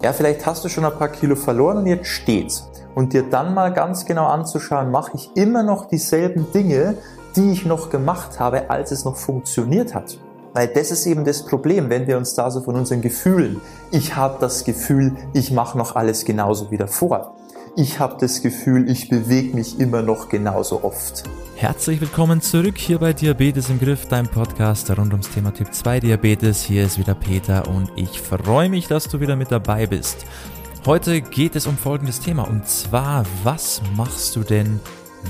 Ja, vielleicht hast du schon ein paar Kilo verloren und jetzt steht's. Und dir dann mal ganz genau anzuschauen, mache ich immer noch dieselben Dinge, die ich noch gemacht habe, als es noch funktioniert hat. Weil das ist eben das Problem, wenn wir uns da so von unseren Gefühlen, ich habe das Gefühl, ich mache noch alles genauso wie davor. Ich habe das Gefühl, ich bewege mich immer noch genauso oft. Herzlich willkommen zurück hier bei Diabetes im Griff, dein Podcast rund ums Thema Typ 2 Diabetes. Hier ist wieder Peter und ich freue mich, dass du wieder mit dabei bist. Heute geht es um folgendes Thema und zwar, was machst du denn,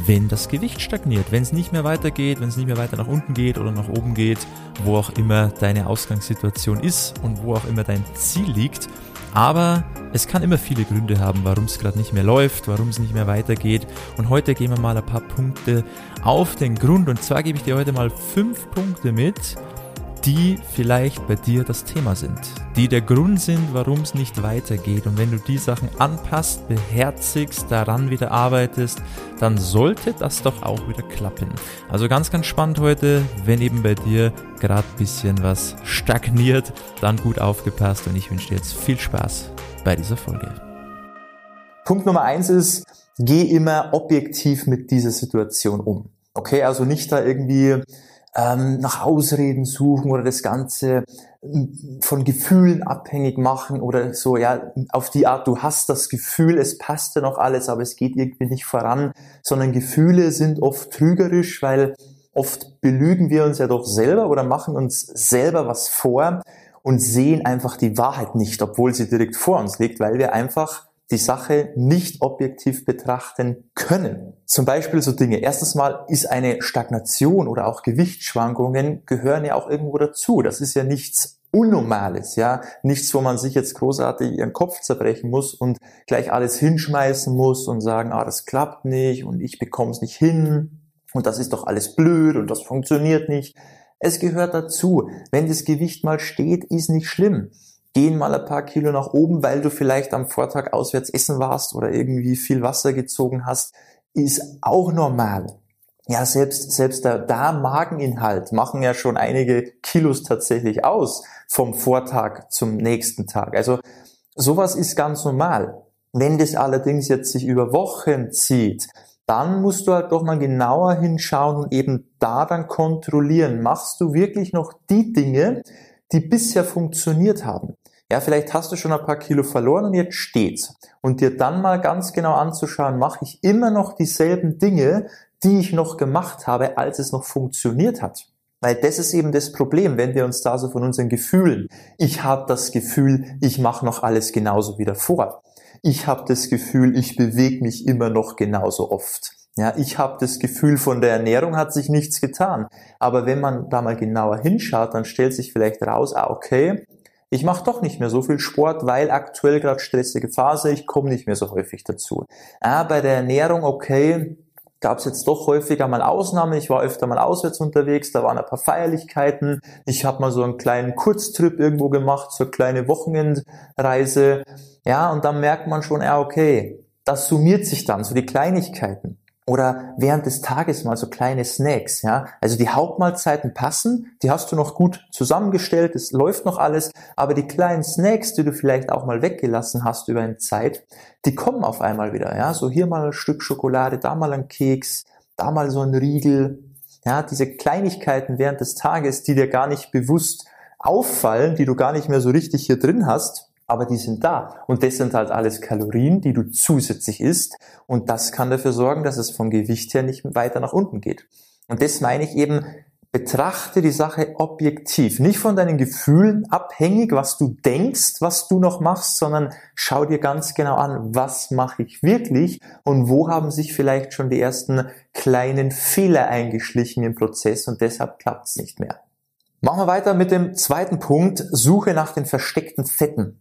wenn das Gewicht stagniert, wenn es nicht mehr weitergeht, wenn es nicht mehr weiter nach unten geht oder nach oben geht, wo auch immer deine Ausgangssituation ist und wo auch immer dein Ziel liegt. Aber es kann immer viele Gründe haben, warum es gerade nicht mehr läuft, warum es nicht mehr weitergeht. Und heute gehen wir mal ein paar Punkte auf den Grund. Und zwar gebe ich dir heute mal fünf Punkte mit, die vielleicht bei dir das Thema sind, die der Grund sind, warum es nicht weitergeht. Und wenn du die Sachen anpasst, beherzigst, daran wieder arbeitest, dann sollte das doch auch wieder klappen. Also ganz, ganz spannend heute, wenn eben bei dir gerade bisschen was stagniert, dann gut aufgepasst und ich wünsche dir jetzt viel Spaß bei dieser Folge. Punkt Nummer eins ist, geh immer objektiv mit dieser Situation um. Okay, also nicht da irgendwie ähm, nach Ausreden suchen oder das Ganze ähm, von Gefühlen abhängig machen oder so, ja, auf die Art, du hast das Gefühl, es passt ja noch alles, aber es geht irgendwie nicht voran, sondern Gefühle sind oft trügerisch, weil oft belügen wir uns ja doch selber oder machen uns selber was vor und sehen einfach die Wahrheit nicht, obwohl sie direkt vor uns liegt, weil wir einfach die Sache nicht objektiv betrachten können. Zum Beispiel so Dinge. Erstens mal ist eine Stagnation oder auch Gewichtsschwankungen gehören ja auch irgendwo dazu. Das ist ja nichts Unnormales, ja. Nichts, wo man sich jetzt großartig ihren Kopf zerbrechen muss und gleich alles hinschmeißen muss und sagen, ah, das klappt nicht und ich bekomme es nicht hin und das ist doch alles blöd und das funktioniert nicht. Es gehört dazu. Wenn das Gewicht mal steht, ist nicht schlimm gehen mal ein paar Kilo nach oben, weil du vielleicht am Vortag auswärts essen warst oder irgendwie viel Wasser gezogen hast, ist auch normal. Ja, selbst, selbst der Darm-Mageninhalt machen ja schon einige Kilos tatsächlich aus vom Vortag zum nächsten Tag. Also sowas ist ganz normal. Wenn das allerdings jetzt sich über Wochen zieht, dann musst du halt doch mal genauer hinschauen und eben da dann kontrollieren. Machst du wirklich noch die Dinge, die bisher funktioniert haben? Ja, vielleicht hast du schon ein paar Kilo verloren und jetzt steht's. Und dir dann mal ganz genau anzuschauen, mache ich immer noch dieselben Dinge, die ich noch gemacht habe, als es noch funktioniert hat. Weil das ist eben das Problem, wenn wir uns da so von unseren Gefühlen, ich habe das Gefühl, ich mache noch alles genauso wie davor. Ich habe das Gefühl, ich bewege mich immer noch genauso oft. Ja, ich habe das Gefühl, von der Ernährung hat sich nichts getan. Aber wenn man da mal genauer hinschaut, dann stellt sich vielleicht raus, ah, okay, ich mache doch nicht mehr so viel Sport, weil aktuell gerade stressige Phase, ich komme nicht mehr so häufig dazu. Ah, bei der Ernährung, okay, gab es jetzt doch häufiger mal Ausnahmen. Ich war öfter mal auswärts unterwegs, da waren ein paar Feierlichkeiten. Ich habe mal so einen kleinen Kurztrip irgendwo gemacht, so eine kleine Wochenendreise. Ja, und dann merkt man schon, ja, okay, das summiert sich dann, so die Kleinigkeiten. Oder während des Tages mal so kleine Snacks, ja. Also die Hauptmahlzeiten passen, die hast du noch gut zusammengestellt, es läuft noch alles, aber die kleinen Snacks, die du vielleicht auch mal weggelassen hast über eine Zeit, die kommen auf einmal wieder, ja. So hier mal ein Stück Schokolade, da mal ein Keks, da mal so ein Riegel, ja. Diese Kleinigkeiten während des Tages, die dir gar nicht bewusst auffallen, die du gar nicht mehr so richtig hier drin hast, aber die sind da. Und das sind halt alles Kalorien, die du zusätzlich isst. Und das kann dafür sorgen, dass es vom Gewicht her nicht weiter nach unten geht. Und das meine ich eben, betrachte die Sache objektiv, nicht von deinen Gefühlen abhängig, was du denkst, was du noch machst, sondern schau dir ganz genau an, was mache ich wirklich und wo haben sich vielleicht schon die ersten kleinen Fehler eingeschlichen im Prozess und deshalb klappt es nicht mehr. Machen wir weiter mit dem zweiten Punkt, Suche nach den versteckten Fetten.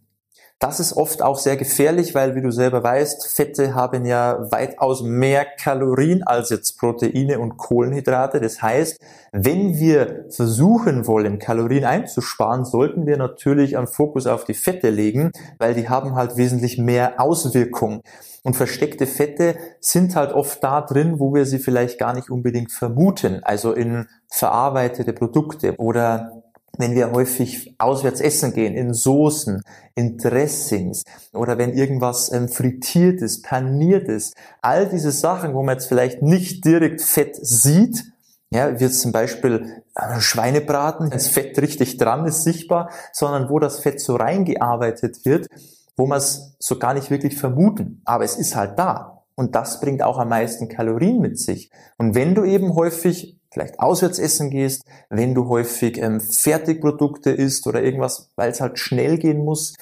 Das ist oft auch sehr gefährlich, weil, wie du selber weißt, Fette haben ja weitaus mehr Kalorien als jetzt Proteine und Kohlenhydrate. Das heißt, wenn wir versuchen wollen, Kalorien einzusparen, sollten wir natürlich einen Fokus auf die Fette legen, weil die haben halt wesentlich mehr Auswirkung. Und versteckte Fette sind halt oft da drin, wo wir sie vielleicht gar nicht unbedingt vermuten. Also in verarbeitete Produkte oder wenn wir häufig auswärts essen gehen, in Soßen, in Dressings oder wenn irgendwas ähm, frittiert ist, paniert ist, all diese Sachen, wo man jetzt vielleicht nicht direkt Fett sieht, ja, wird zum Beispiel Schweinebraten, das Fett richtig dran ist sichtbar, sondern wo das Fett so reingearbeitet wird, wo man es so gar nicht wirklich vermuten, aber es ist halt da. Und das bringt auch am meisten Kalorien mit sich. Und wenn du eben häufig vielleicht auswärts essen gehst, wenn du häufig ähm, Fertigprodukte isst oder irgendwas, weil es halt schnell gehen muss,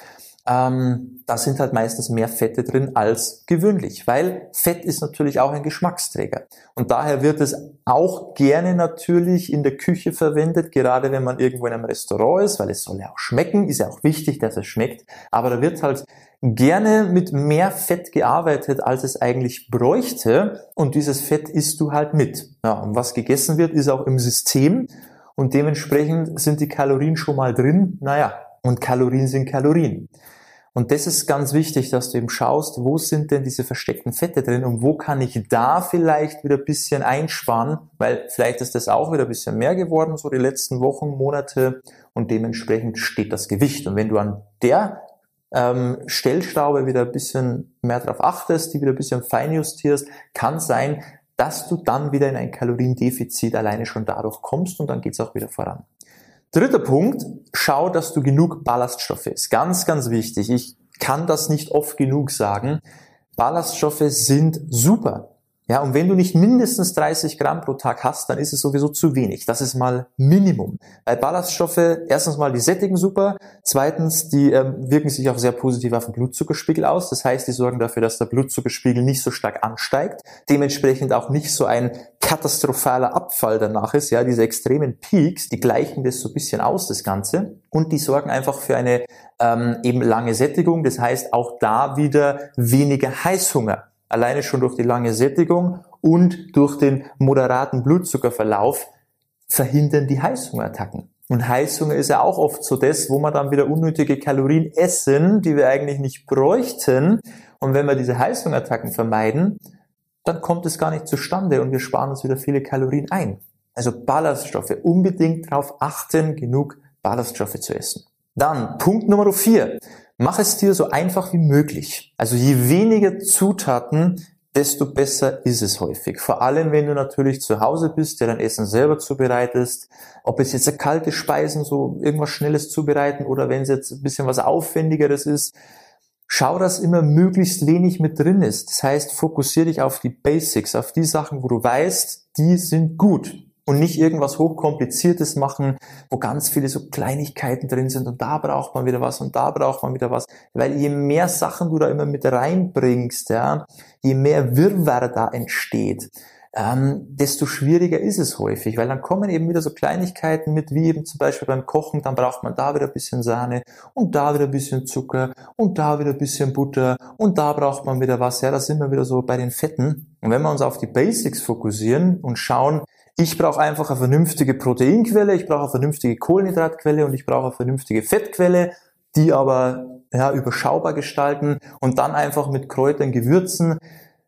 ähm, da sind halt meistens mehr Fette drin als gewöhnlich, weil Fett ist natürlich auch ein Geschmacksträger. Und daher wird es auch gerne natürlich in der Küche verwendet, gerade wenn man irgendwo in einem Restaurant ist, weil es soll ja auch schmecken, ist ja auch wichtig, dass es schmeckt. Aber da wird halt gerne mit mehr Fett gearbeitet, als es eigentlich bräuchte. Und dieses Fett isst du halt mit. Ja, und was gegessen wird, ist auch im System. Und dementsprechend sind die Kalorien schon mal drin. Naja, und Kalorien sind Kalorien. Und das ist ganz wichtig, dass du eben schaust, wo sind denn diese versteckten Fette drin und wo kann ich da vielleicht wieder ein bisschen einsparen, weil vielleicht ist das auch wieder ein bisschen mehr geworden, so die letzten Wochen, Monate und dementsprechend steht das Gewicht. Und wenn du an der ähm, Stellschraube wieder ein bisschen mehr darauf achtest, die wieder ein bisschen feinjustierst, kann sein, dass du dann wieder in ein Kaloriendefizit alleine schon dadurch kommst und dann geht's auch wieder voran. Dritter Punkt, schau, dass du genug Ballaststoffe isst. Ganz, ganz wichtig. Ich kann das nicht oft genug sagen. Ballaststoffe sind super. Ja, und wenn du nicht mindestens 30 Gramm pro Tag hast, dann ist es sowieso zu wenig. Das ist mal Minimum. Bei Ballaststoffe, erstens mal, die sättigen super. Zweitens, die ähm, wirken sich auch sehr positiv auf den Blutzuckerspiegel aus. Das heißt, die sorgen dafür, dass der Blutzuckerspiegel nicht so stark ansteigt. Dementsprechend auch nicht so ein katastrophaler Abfall danach ist. Ja, diese extremen Peaks, die gleichen das so ein bisschen aus, das Ganze. Und die sorgen einfach für eine ähm, eben lange Sättigung. Das heißt, auch da wieder weniger Heißhunger. Alleine schon durch die lange Sättigung und durch den moderaten Blutzuckerverlauf verhindern die Heißhungerattacken. Und Heißhunger ist ja auch oft so das, wo wir dann wieder unnötige Kalorien essen, die wir eigentlich nicht bräuchten. Und wenn wir diese Heißhungerattacken vermeiden, dann kommt es gar nicht zustande und wir sparen uns wieder viele Kalorien ein. Also Ballaststoffe, unbedingt darauf achten, genug Ballaststoffe zu essen. Dann Punkt Nummer vier. Mach es dir so einfach wie möglich. Also je weniger Zutaten, desto besser ist es häufig. Vor allem, wenn du natürlich zu Hause bist, der dein Essen selber zubereitest. Ob es jetzt kalte Speisen, so irgendwas Schnelles zubereiten oder wenn es jetzt ein bisschen was Aufwendigeres ist. Schau, dass immer möglichst wenig mit drin ist. Das heißt, fokussiere dich auf die Basics, auf die Sachen, wo du weißt, die sind gut und nicht irgendwas hochkompliziertes machen, wo ganz viele so Kleinigkeiten drin sind und da braucht man wieder was und da braucht man wieder was, weil je mehr Sachen du da immer mit reinbringst, ja, je mehr Wirrwarr da entsteht, ähm, desto schwieriger ist es häufig, weil dann kommen eben wieder so Kleinigkeiten mit, wie eben zum Beispiel beim Kochen, dann braucht man da wieder ein bisschen Sahne und da wieder ein bisschen Zucker und da wieder ein bisschen Butter und da braucht man wieder was, ja, da sind wir wieder so bei den Fetten. Und wenn wir uns auf die Basics fokussieren und schauen, ich brauche einfach eine vernünftige Proteinquelle, ich brauche eine vernünftige Kohlenhydratquelle und ich brauche eine vernünftige Fettquelle, die aber ja, überschaubar gestalten und dann einfach mit Kräutern, Gewürzen.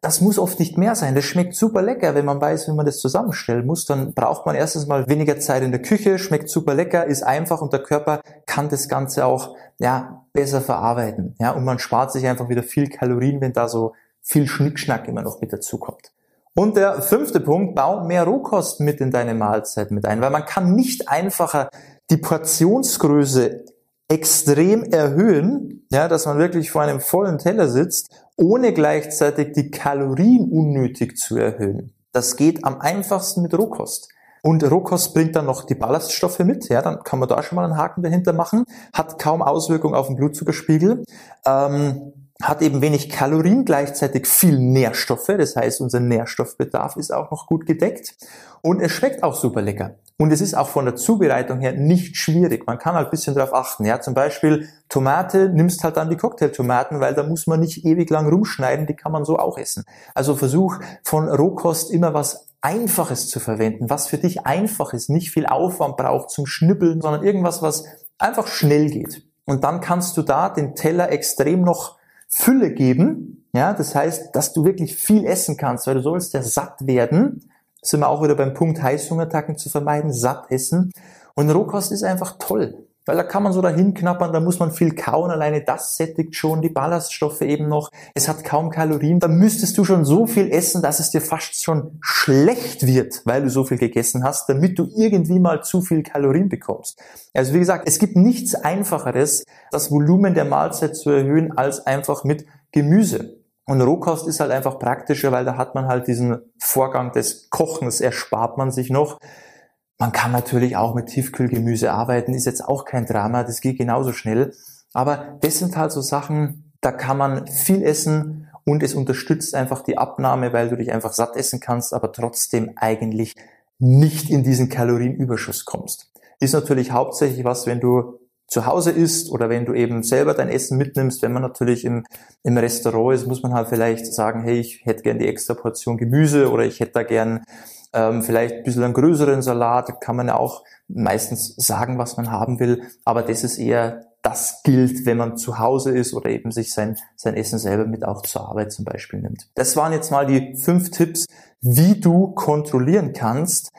Das muss oft nicht mehr sein. Das schmeckt super lecker, wenn man weiß, wie man das zusammenstellen muss. Dann braucht man erstens mal weniger Zeit in der Küche, schmeckt super lecker, ist einfach und der Körper kann das Ganze auch ja besser verarbeiten. Ja, und man spart sich einfach wieder viel Kalorien, wenn da so viel Schnickschnack immer noch mit dazu kommt. Und der fünfte Punkt, bau mehr Rohkost mit in deine Mahlzeit mit ein, weil man kann nicht einfacher die Portionsgröße extrem erhöhen, ja, dass man wirklich vor einem vollen Teller sitzt, ohne gleichzeitig die Kalorien unnötig zu erhöhen. Das geht am einfachsten mit Rohkost. Und Rohkost bringt dann noch die Ballaststoffe mit, ja, dann kann man da schon mal einen Haken dahinter machen, hat kaum Auswirkung auf den Blutzuckerspiegel. Ähm, hat eben wenig Kalorien, gleichzeitig viel Nährstoffe. Das heißt, unser Nährstoffbedarf ist auch noch gut gedeckt. Und es schmeckt auch super lecker. Und es ist auch von der Zubereitung her nicht schwierig. Man kann halt ein bisschen darauf achten. Ja, zum Beispiel Tomate, nimmst halt dann die Cocktailtomaten, weil da muss man nicht ewig lang rumschneiden. Die kann man so auch essen. Also versuch von Rohkost immer was Einfaches zu verwenden, was für dich einfach ist, nicht viel Aufwand braucht zum Schnippeln, sondern irgendwas, was einfach schnell geht. Und dann kannst du da den Teller extrem noch Fülle geben. Ja, das heißt, dass du wirklich viel essen kannst, weil du sollst ja satt werden. sind wir auch wieder beim Punkt Heißhungerattacken zu vermeiden, satt essen. Und Rohkost ist einfach toll. Weil da kann man so dahin knappern, da muss man viel kauen, alleine das sättigt schon, die Ballaststoffe eben noch. Es hat kaum Kalorien. Da müsstest du schon so viel essen, dass es dir fast schon schlecht wird, weil du so viel gegessen hast, damit du irgendwie mal zu viel Kalorien bekommst. Also wie gesagt, es gibt nichts einfacheres, das Volumen der Mahlzeit zu erhöhen, als einfach mit Gemüse. Und Rohkost ist halt einfach praktischer, weil da hat man halt diesen Vorgang des Kochens, erspart man sich noch. Man kann natürlich auch mit Tiefkühlgemüse arbeiten, ist jetzt auch kein Drama, das geht genauso schnell. Aber das sind halt so Sachen, da kann man viel essen und es unterstützt einfach die Abnahme, weil du dich einfach satt essen kannst, aber trotzdem eigentlich nicht in diesen Kalorienüberschuss kommst. Ist natürlich hauptsächlich was, wenn du zu Hause isst oder wenn du eben selber dein Essen mitnimmst, wenn man natürlich im, im Restaurant ist, muss man halt vielleicht sagen, hey, ich hätte gern die extra Portion Gemüse oder ich hätte da gern ähm, vielleicht ein bisschen einen größeren Salat, kann man ja auch meistens sagen, was man haben will, aber das ist eher das gilt, wenn man zu Hause ist oder eben sich sein, sein Essen selber mit auch zur Arbeit zum Beispiel nimmt. Das waren jetzt mal die fünf Tipps, wie du kontrollieren kannst,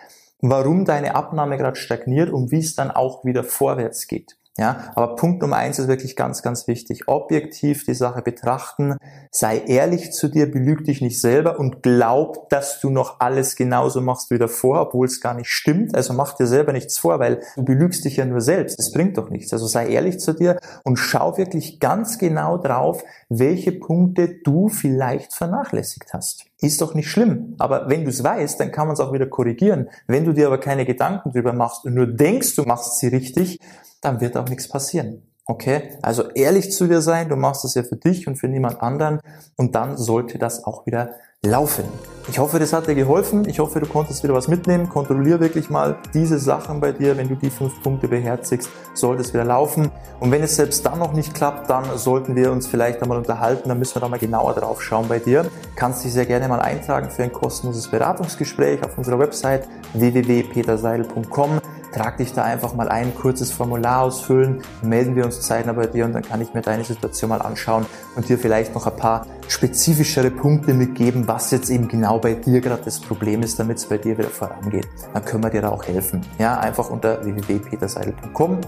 warum deine Abnahme gerade stagniert und wie es dann auch wieder vorwärts geht. Ja, aber Punkt Nummer eins ist wirklich ganz, ganz wichtig. Objektiv die Sache betrachten, sei ehrlich zu dir, belüg dich nicht selber und glaub, dass du noch alles genauso machst wie davor, obwohl es gar nicht stimmt. Also mach dir selber nichts vor, weil du belügst dich ja nur selbst. Das bringt doch nichts. Also sei ehrlich zu dir und schau wirklich ganz genau drauf, welche Punkte du vielleicht vernachlässigt hast. Ist doch nicht schlimm. Aber wenn du es weißt, dann kann man es auch wieder korrigieren. Wenn du dir aber keine Gedanken drüber machst und nur denkst, du machst sie richtig, dann wird auch nichts passieren. Okay? Also ehrlich zu dir sein, du machst das ja für dich und für niemand anderen und dann sollte das auch wieder laufen. Ich hoffe, das hat dir geholfen. Ich hoffe, du konntest wieder was mitnehmen. Kontrollier wirklich mal diese Sachen bei dir. Wenn du die fünf Punkte beherzigst, sollte es wieder laufen. Und wenn es selbst dann noch nicht klappt, dann sollten wir uns vielleicht einmal unterhalten. Dann müssen wir da mal genauer drauf schauen bei dir. Kannst dich sehr gerne mal eintragen für ein kostenloses Beratungsgespräch auf unserer Website www.peterseidel.com. Trag dich da einfach mal ein, kurzes Formular ausfüllen, melden wir uns zeitnah bei dir und dann kann ich mir deine Situation mal anschauen und dir vielleicht noch ein paar spezifischere Punkte mitgeben, was jetzt eben genau bei dir gerade das Problem ist, damit es bei dir wieder vorangeht. Dann können wir dir da auch helfen. Ja, einfach unter www.peterseidel.com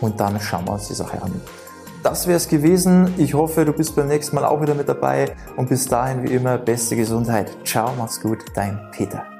und dann schauen wir uns die Sache an. Das wäre es gewesen. Ich hoffe, du bist beim nächsten Mal auch wieder mit dabei und bis dahin wie immer beste Gesundheit. Ciao, mach's gut, dein Peter.